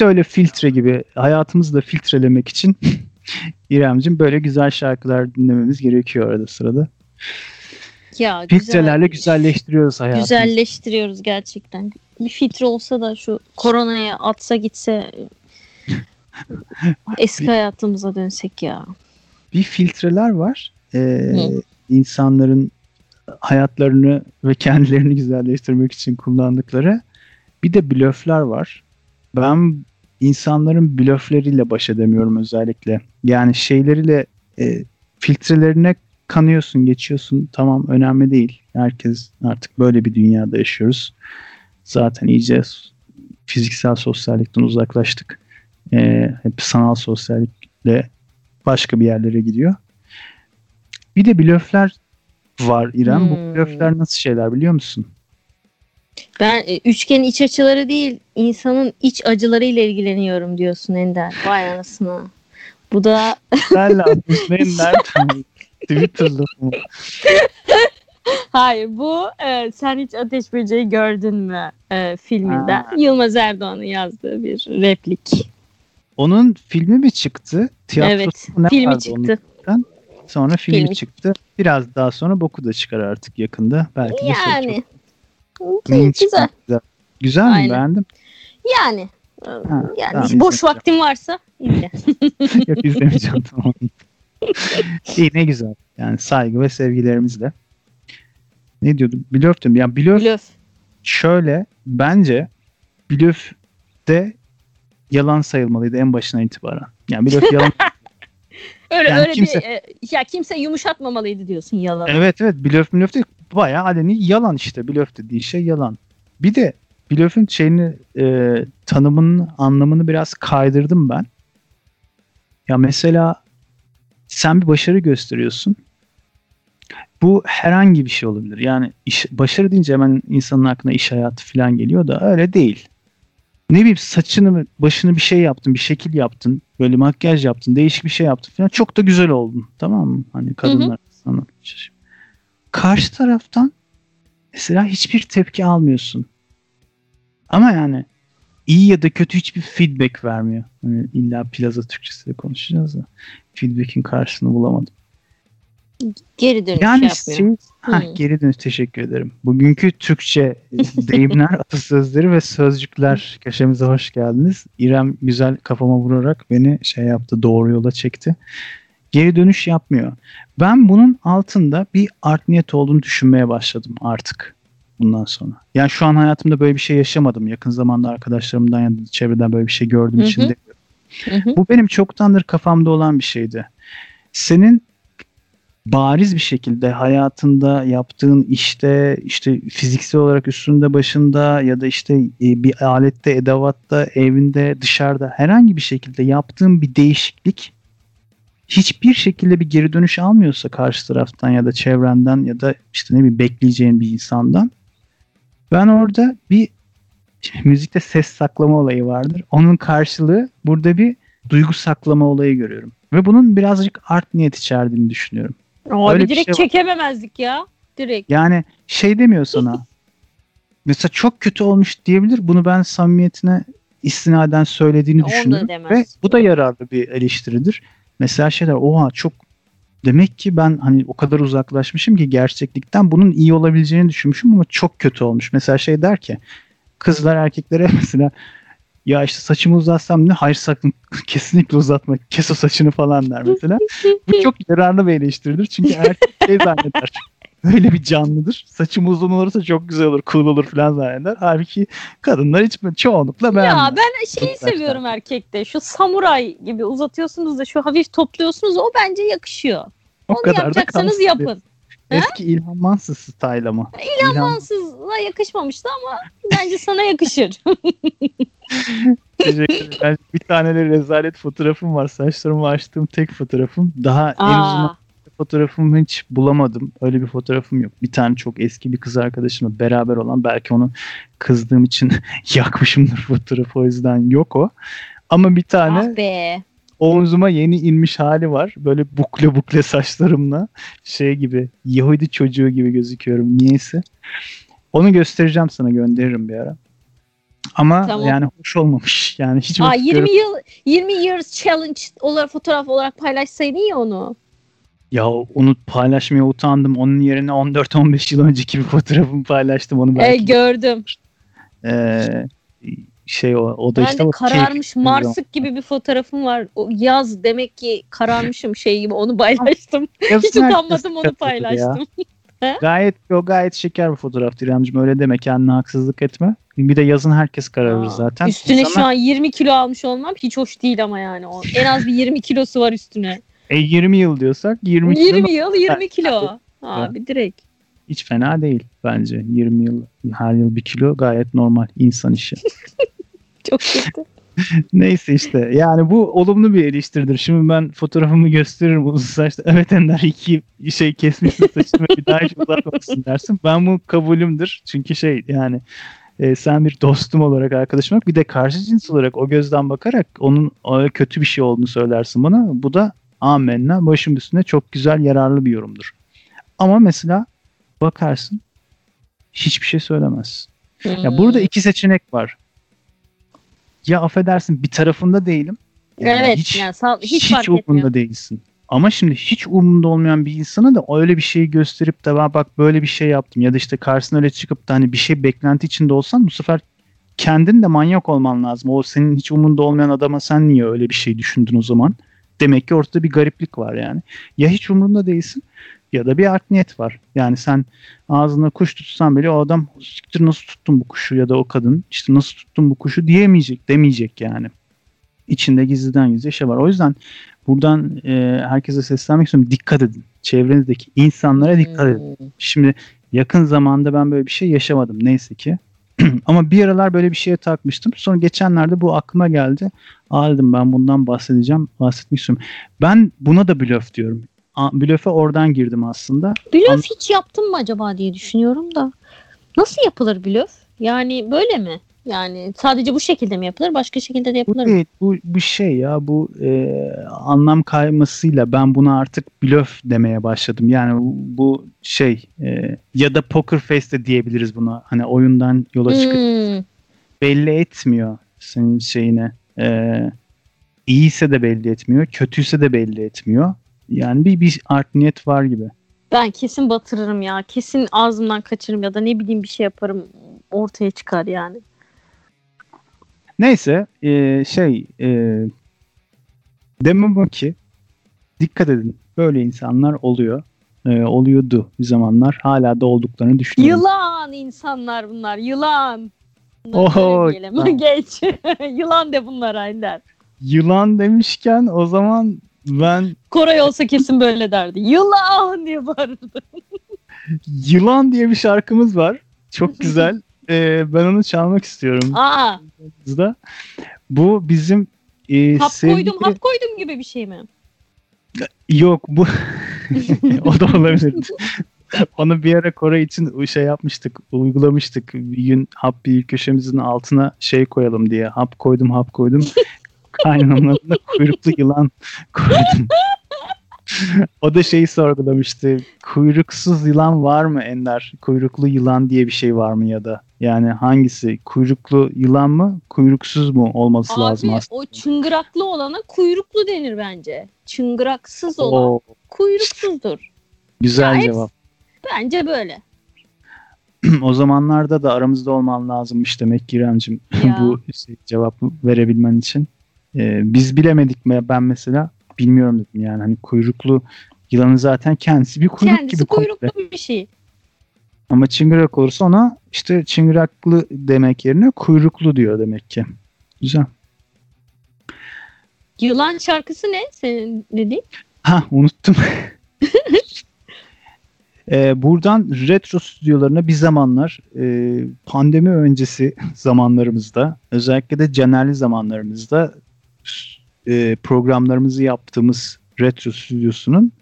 İşte öyle filtre gibi hayatımızı da filtrelemek için İremcim böyle güzel şarkılar dinlememiz gerekiyor arada sırada. Ya güzel. Filtrelerle güzelleştiriyoruz hayatımızı. Güzelleştiriyoruz gerçekten. Bir filtre olsa da şu koronaya atsa gitse eski hayatımıza dönsek ya. Bir filtreler var. Ee, insanların hayatlarını ve kendilerini güzelleştirmek için kullandıkları. Bir de blöfler var. Ben insanların blöfleriyle baş edemiyorum özellikle. Yani şeyleriyle e, filtrelerine kanıyorsun, geçiyorsun. Tamam önemli değil. Herkes artık böyle bir dünyada yaşıyoruz. Zaten iyice fiziksel sosyallikten uzaklaştık. E, hep sanal sosyallikle başka bir yerlere gidiyor. Bir de blöfler var İrem. Bu Hmm. blöfler nasıl şeyler biliyor musun? Ben e, üçgenin iç açıları değil, insanın iç acılarıyla ilgileniyorum diyorsun Ender. Vay anasına. Bu da Nereden anladın? Nereden? Twitter'da mı? hayır bu e, sen hiç Ateş Böceği gördün mü e, filminden Ha. Yılmaz Erdoğan'ın yazdığı bir replik. Onun filmi mi çıktı? Tiyatrosu evet, ne filmi çıktı. onun? Sonra filmi, Filmi. çıktı. Biraz daha sonra boku da çıkar artık yakında. Belki de şey Güzel. güzel. Güzel, mi? Aynen. Beğendim. Yani Ha, yani tamam, boş vaktin varsa izle. Yok izlemeyeceğim tamam. İyi ne güzel. Yani saygı ve sevgilerimizle. Ne diyordum? Blöf diyorum. Yani blöf Blöf. şöyle bence blöf de yalan sayılmalıydı en başından itibaren. Yani blöf yalan. Öyle Yani öyle kimse- bir e, ya kimse yumuşatmamalıydı diyorsun yalan. evet evet blöf blöf değil. Bayağı aleni yalan işte. Blöf dediği şey yalan. Bir de blöfün şeyini e, tanımının anlamını biraz kaydırdım ben. Ya mesela sen bir başarı gösteriyorsun. Bu herhangi bir şey olabilir. Yani iş, başarı deyince hemen insanın aklına iş hayatı falan geliyor da öyle değil. Ne bileyim saçını başını bir şey yaptın, bir şekil yaptın, böyle makyaj yaptın, değişik bir şey yaptın falan. Çok da güzel oldun. Tamam mı? Hani kadınlar sana. Karşı taraftan mesela hiçbir tepki almıyorsun. Ama yani iyi ya da kötü hiçbir feedback vermiyor. Hani illa plaza Türkçesiyle konuşacağız da feedback'in karşılığını bulamadım. Geri dönüş Yani şey, ha, Hmm. geri dönüş teşekkür ederim. Bugünkü Türkçe deyimler, atasözleri ve sözcükler köşemize hoş geldiniz. İrem güzel kafama vurarak beni şey yaptı, doğru yola çekti. Geri dönüş yapmıyor. Ben bunun altında bir art niyet olduğunu düşünmeye başladım artık bundan sonra. Yani şu an hayatımda böyle bir şey yaşamadım. Yakın zamanda arkadaşlarımdan ya da çevreden böyle bir şey gördüğüm için de bu benim çoktandır kafamda olan bir şeydi. Senin bariz bir şekilde hayatında yaptığın işte işte fiziksel olarak üstünde başında ya da işte e, bir alette, edevatta, evinde, dışarıda herhangi bir şekilde yaptığın bir değişiklik hiçbir şekilde bir geri dönüş almıyorsa karşı taraftan ya da çevrenden ya da işte ne bileyim bekleyeceğin bir insandan ben orada bir müzikte ses saklama olayı vardır. Onun karşılığı burada bir duygu saklama olayı görüyorum. Ve bunun birazcık art niyet içerdiğini düşünüyorum. Abi Öyle bir direkt şey var. çekememezdik ya. Direkt. Yani şey demiyor sana. mesela çok kötü olmuş diyebilir. Bunu ben samimiyetine istinaden söylediğini düşünüyorum. Ve bu da yararlı bir eleştiridir. Mesela şeyler oha çok demek ki ben hani o kadar uzaklaşmışım ki gerçeklikten bunun iyi olabileceğini düşünmüşüm ama çok kötü olmuş. Mesela şey der ki kızlar erkeklere mesela ya işte saçımı uzatsam ne? Hayır sakın kesinlikle uzatma. Kes o saçını falan der mesela. Bu çok yararlı bir eleştiridir. Çünkü erkek şey zanneder. Öyle bir canlıdır. Saçım uzun olursa çok güzel olur, cool olur falan zanneder. Halbuki kadınlar hiç çoğunlukla beğenmez. Ya ben şeyi Kızlar seviyorum erkekte. Şu samuray gibi uzatıyorsunuz da şu hafif topluyorsunuz o bence yakışıyor. o Onu kadar da yapacaksanız yapın. Eski İlhan Mansız style mı? İlhan Ansızla yakışmamıştı ama bence sana yakışır. Teşekkür ederim. Ben bir tane de rezalet fotoğrafım var. Saçlarımı açtığım tek fotoğrafım. Daha en uzun Aa, fotoğrafımı hiç bulamadım. Öyle bir fotoğrafım yok. Bir tane çok eski bir kız arkadaşımla beraber olan belki onu kızdığım için yakmışımdır fotoğrafı o yüzden yok o. Ama bir tane ah be. Omzuma yeni inmiş hali var. Böyle bukle bukle saçlarımla şey gibi Yahudi çocuğu gibi gözüküyorum niyeyse. Onu göstereceğim sana gönderirim bir ara. Ama Tamam. yani hoş olmamış. Yani hiç Aa, vakit 20 göre- yıl 20 years challenge olarak fotoğraf olarak paylaşsaydın ya onu. Ya onu paylaşmaya utandım. Onun yerine 14-15 yıl önceki bir fotoğrafımı paylaştım. Onu E, belki gördüm. Ee, şey o, o da Ben işte de kararmış keyifli Marsık gibi bir fotoğrafım var. O yaz demek ki kararmışım şey gibi onu paylaştım. Hiç utanmadım onu paylaştım. Gayet o gayet şeker bir fotoğraftır İremciğim. Öyle deme kendine haksızlık etme. Bir de yazın herkes kararır Aa, zaten. Üstüne İnsanlar- şu an 20 kilo almış olmam hiç hoş değil ama yani. O- En az bir 20 kilosu var üstüne. E 20 yıl diyorsak 20, 20, yıl yıl 20 kilo. Abi direkt. hiç fena değil bence. 20 yıl her yıl bir kilo gayet normal insan işi. Çok kötü. Neyse işte yani bu olumlu bir eleştiridir. Şimdi ben fotoğrafımı gösteririm uzun saçlı. Evet Ender iki şey kesmişsin saçını bir daha hiç uzatmamışsın dersin. Ben bu kabulümdür. Çünkü şey yani e, sen bir dostum olarak arkadaşım olarak bir de karşı cins olarak o gözden bakarak onun o kötü bir şey olduğunu söylersin bana. Bu da amenna başım üstüne çok güzel yararlı bir yorumdur. Ama mesela bakarsın hiçbir şey söylemezsin. Ya burada Hmm. iki seçenek var. Ya affedersin bir tarafında değilim. Evet hiç, yani sağ, hiç, hiç, fark umurunda etmiyor. değilsin. Ama şimdi hiç umurunda olmayan bir insana da öyle bir şeyi gösterip de "Ben bak böyle bir şey yaptım ya da işte karşısına öyle çıkıp da hani bir şey beklenti içinde olsan bu sefer kendin de manyak olman lazım. O senin hiç umurunda olmayan adama sen niye öyle bir şey düşündün o zaman? Demek ki ortada bir gariplik var yani. Ya hiç umurunda değilsin ya da bir art niyet var. Yani sen ağzına kuş tutsan bile o adam siktir nasıl tuttun bu kuşu ya da o kadın işte nasıl tuttun bu kuşu diyemeyecek demeyecek yani. İçinde gizliden gizli şey var. O yüzden buradan e, herkese seslenmek istiyorum. Dikkat edin. Çevrenizdeki insanlara dikkat edin. Hmm. Şimdi yakın zamanda ben böyle bir şey yaşamadım neyse ki. Ama bir aralar böyle bir şeye takmıştım. Sonra geçenlerde bu aklıma geldi. Aa dedim ben bundan bahsedeceğim. Bahsetmek istiyorum. Ben buna da blöf diyorum. Blöfe oradan girdim aslında. Blöf An- hiç yaptım mı acaba diye düşünüyorum da. Nasıl yapılır blöf? Yani böyle mi? Yani sadece bu şekilde mi yapılır? Başka şekilde de yapılır mı? değil, bu, bu şey ya bu e, anlam kaymasıyla ben buna artık blöf demeye başladım. Yani bu, bu şey e, ya da poker face de diyebiliriz buna. Hani oyundan yola çıkıp Hmm. belli etmiyor senin şeyine. E, iyiyse de belli etmiyor, kötüyse de belli etmiyor. Yani bir, bir art niyet var gibi. Ben kesin batırırım ya. Kesin ağzımdan kaçırırım ya da ne bileyim bir şey yaparım. Ortaya çıkar yani. Neyse e, şey e, demem o ki dikkat edin böyle insanlar oluyor. E, oluyordu bir zamanlar. Hala da olduklarını düşünüyorum. Yılan insanlar bunlar. Yılan. Bunları Oho. Geç. yılan de bunlar Ender. Yılan demişken o zaman ben Koray olsa kesin böyle derdi. Yılan diye bağırırdı. Yılan diye bir şarkımız var. Çok güzel. E, ben onu çalmak istiyorum. Aa. Bu bizim e, hap sevgili- koydum hap koydum gibi bir şey mi? Yok bu o da olabilir. Onu bir ara Koray için şey yapmıştık, uygulamıştık. Bir gün hap bir köşemizin altına şey koyalım diye. Hap koydum, hap koydum. Kaynanamın adına kuyruklu yılan koydum. o da şeyi sorgulamıştı. Kuyruksuz yılan var mı Ender? Kuyruklu yılan diye bir şey var mı ya da? Yani hangisi? Kuyruklu yılan mı? Kuyruksuz mu olması lazım Abi aslında? o çıngıraklı olana kuyruklu denir bence. Çıngıraksız olan Oo, kuyruksuzdur. güzel Ya hepsi- cevap. Bence böyle. o zamanlarda da aramızda olman lazımmış demek ki İremciğim Ya. bu şey, cevabı verebilmen için. Ee, biz bilemedik mi? Ben mesela bilmiyorum dedim yani hani kuyruklu yılanı zaten kendisi bir kuyruk Kendisi gibi komple. kuyruklu bir şey. Ama çıngırak olursa ona işte çıngıraklı demek yerine kuyruklu diyor demek ki. Güzel. Yılan şarkısı ne senin dediğin? Ha unuttum. Ee, buradan retro stüdyolarına bir zamanlar e, pandemi öncesi zamanlarımızda özellikle de Canerli zamanlarımızda e, programlarımızı yaptığımız retro stüdyosunun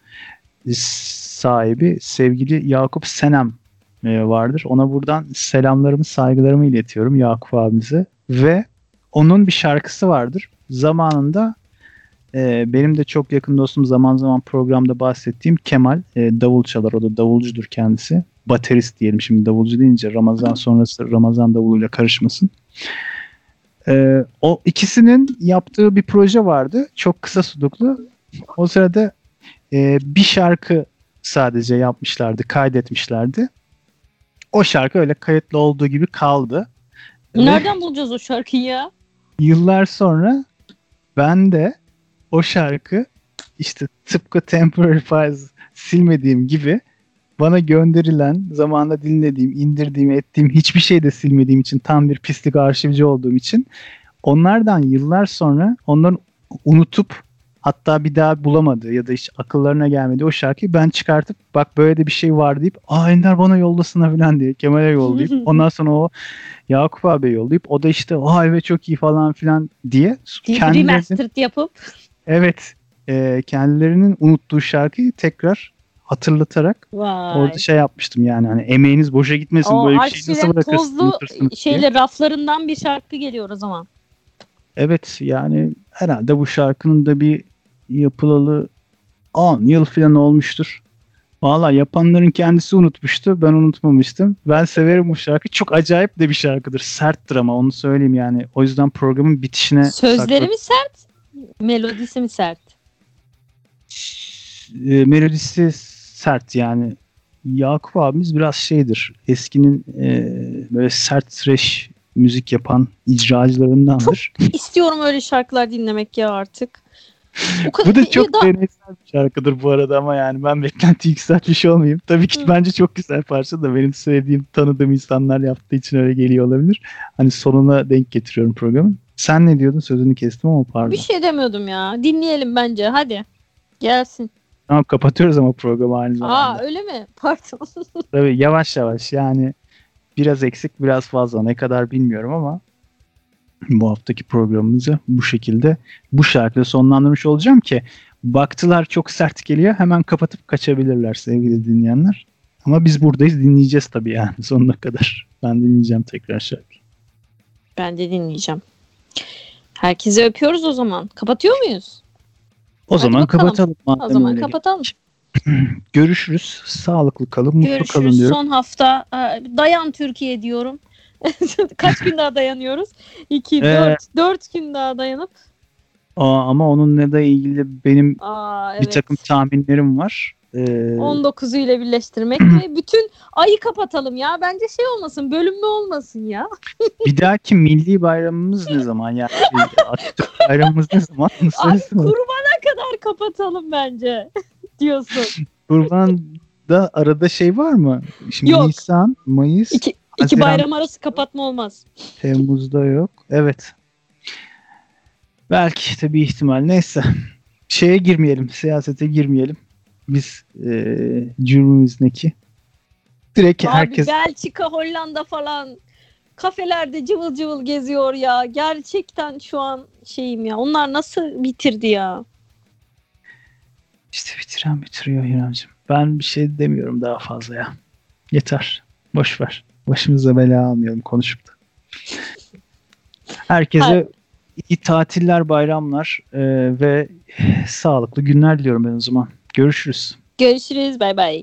sahibi sevgili Yakup Senem e, vardır. Ona buradan selamlarımı saygılarımı iletiyorum Yakup abimize ve onun bir şarkısı vardır. Zamanında ee, benim de çok yakın dostum zaman zaman programda bahsettiğim Kemal e, davul çalar. O da davulcudur kendisi. Baterist diyelim şimdi davulcu deyince Ramazan sonrası Ramazan davuluyla karışmasın. Ee, o ikisinin yaptığı bir proje vardı. Çok kısa soluklu. O sırada e, bir şarkı sadece yapmışlardı, kaydetmişlerdi. O şarkı öyle kayıtlı olduğu gibi kaldı. Ve Nereden bulacağız o şarkıyı ya? yıllar sonra ben de o şarkı işte tıpkı Temporary Files silmediğim gibi bana gönderilen, zamanında dinlediğim, indirdiğim, ettiğim hiçbir şey de silmediğim için tam bir pislik arşivci olduğum için onlardan yıllar sonra onların unutup hatta bir daha bulamadığı ya da hiç akıllarına gelmedi o şarkıyı ben çıkartıp bak böyle de bir şey var deyip aa Ender bana yollasına falan diye Kemal'e yollayıp ondan sonra o Yakup abi yollayıp o da işte aa evet çok iyi falan filan diye kendilerinin, Remastered yapıp. evet e, kendilerinin unuttuğu şarkıyı tekrar hatırlatarak Vay. orada şey yapmıştım yani hani emeğiniz boşa gitmesin o böyle bir şey nasıl bırakırsınız tozlu şeyle raflarından bir şarkı geliyor o zaman. Evet yani herhalde bu şarkının da bir yapılalı 10 yıl falan olmuştur. Valla yapanların kendisi unutmuştu. Ben unutmamıştım. Ben severim bu şarkı. Çok acayip de bir şarkıdır. Serttir ama onu söyleyeyim yani. O yüzden programın bitişine Sözleri sakladım. mi sert? Melodisi mi sert? e, melodisi sert yani. Yakup abimiz biraz şeydir. Eskinin e, böyle sert thrash müzik yapan icracılarındandır. İstiyorum öyle şarkılar dinlemek ya artık. Bu da çok da- deneysel bir şarkıdır bu arada ama yani ben beklenti yükseltmiş olmayayım. Tabii ki Hı. bence çok güzel parça da benim söylediğim tanıdığım insanlar yaptığı için öyle geliyor olabilir. Hani sonuna denk getiriyorum programın. Sen ne diyordun? Sözünü kestim ama pardon. bir şey demiyordum ya. Dinleyelim bence. Hadi. Gelsin. Tamam kapatıyoruz ama programı aynı zamanda. Aa öyle mi? Pardon. Tabii yavaş yavaş yani biraz eksik biraz fazla ne kadar bilmiyorum ama bu haftaki programımızı bu şekilde bu şarkıyla sonlandırmış olacağım ki baktılar çok sert geliyor hemen kapatıp kaçabilirler sevgili dinleyenler. Ama biz buradayız dinleyeceğiz tabii yani sonuna kadar. Ben dinleyeceğim tekrar şarkıyı. Ben de dinleyeceğim. Herkese öpüyoruz o zaman. Kapatıyor muyuz? O Hadi zaman bakalım. kapatalım. O zaman öyle. kapatalım. Görüşürüz. Sağlıklı kalın, mutlu kalın Görüşürüz. diyorum. Son hafta e, dayan Türkiye diyorum. Kaç gün daha dayanıyoruz? 2, Ee, 4, 4 gün daha dayanıp. Aa, ama onunla da ilgili benim Aa, bir evet. takım tahminlerim var. Ee, 19'u ile birleştirmek ve bütün ayı kapatalım ya. Bence şey olmasın, bölünme olmasın ya. Bir dahaki milli bayramımız ne zaman yani? Atatürk bayramımız ne zaman? Ay kurbana kadar kapatalım bence diyorsun. Kurban'da arada şey var mı? Şimdi Yok. Nisan, Mayıs, İki, iki Haziran- bayram arası kapatma olmaz. Temmuz'da yok. Evet. Belki bir ihtimal. Neyse. Şeye girmeyelim. Siyasete girmeyelim. Biz e, cürmümüzdeki direkt Abi herkes Belçika, Hollanda falan kafelerde cıvıl cıvıl geziyor ya. Gerçekten şu an şeyim ya. Onlar nasıl bitirdi ya? işte bitiren bitiriyor İremciğim. Ben bir şey demiyorum daha fazla ya. Yeter. Boş ver. Başımıza bela almayalım konuşup da. Herkese Hayır. iyi tatiller, bayramlar e, ve sağlıklı günler diliyorum ben o zaman. Görüşürüz. Görüşürüz. Bay bay.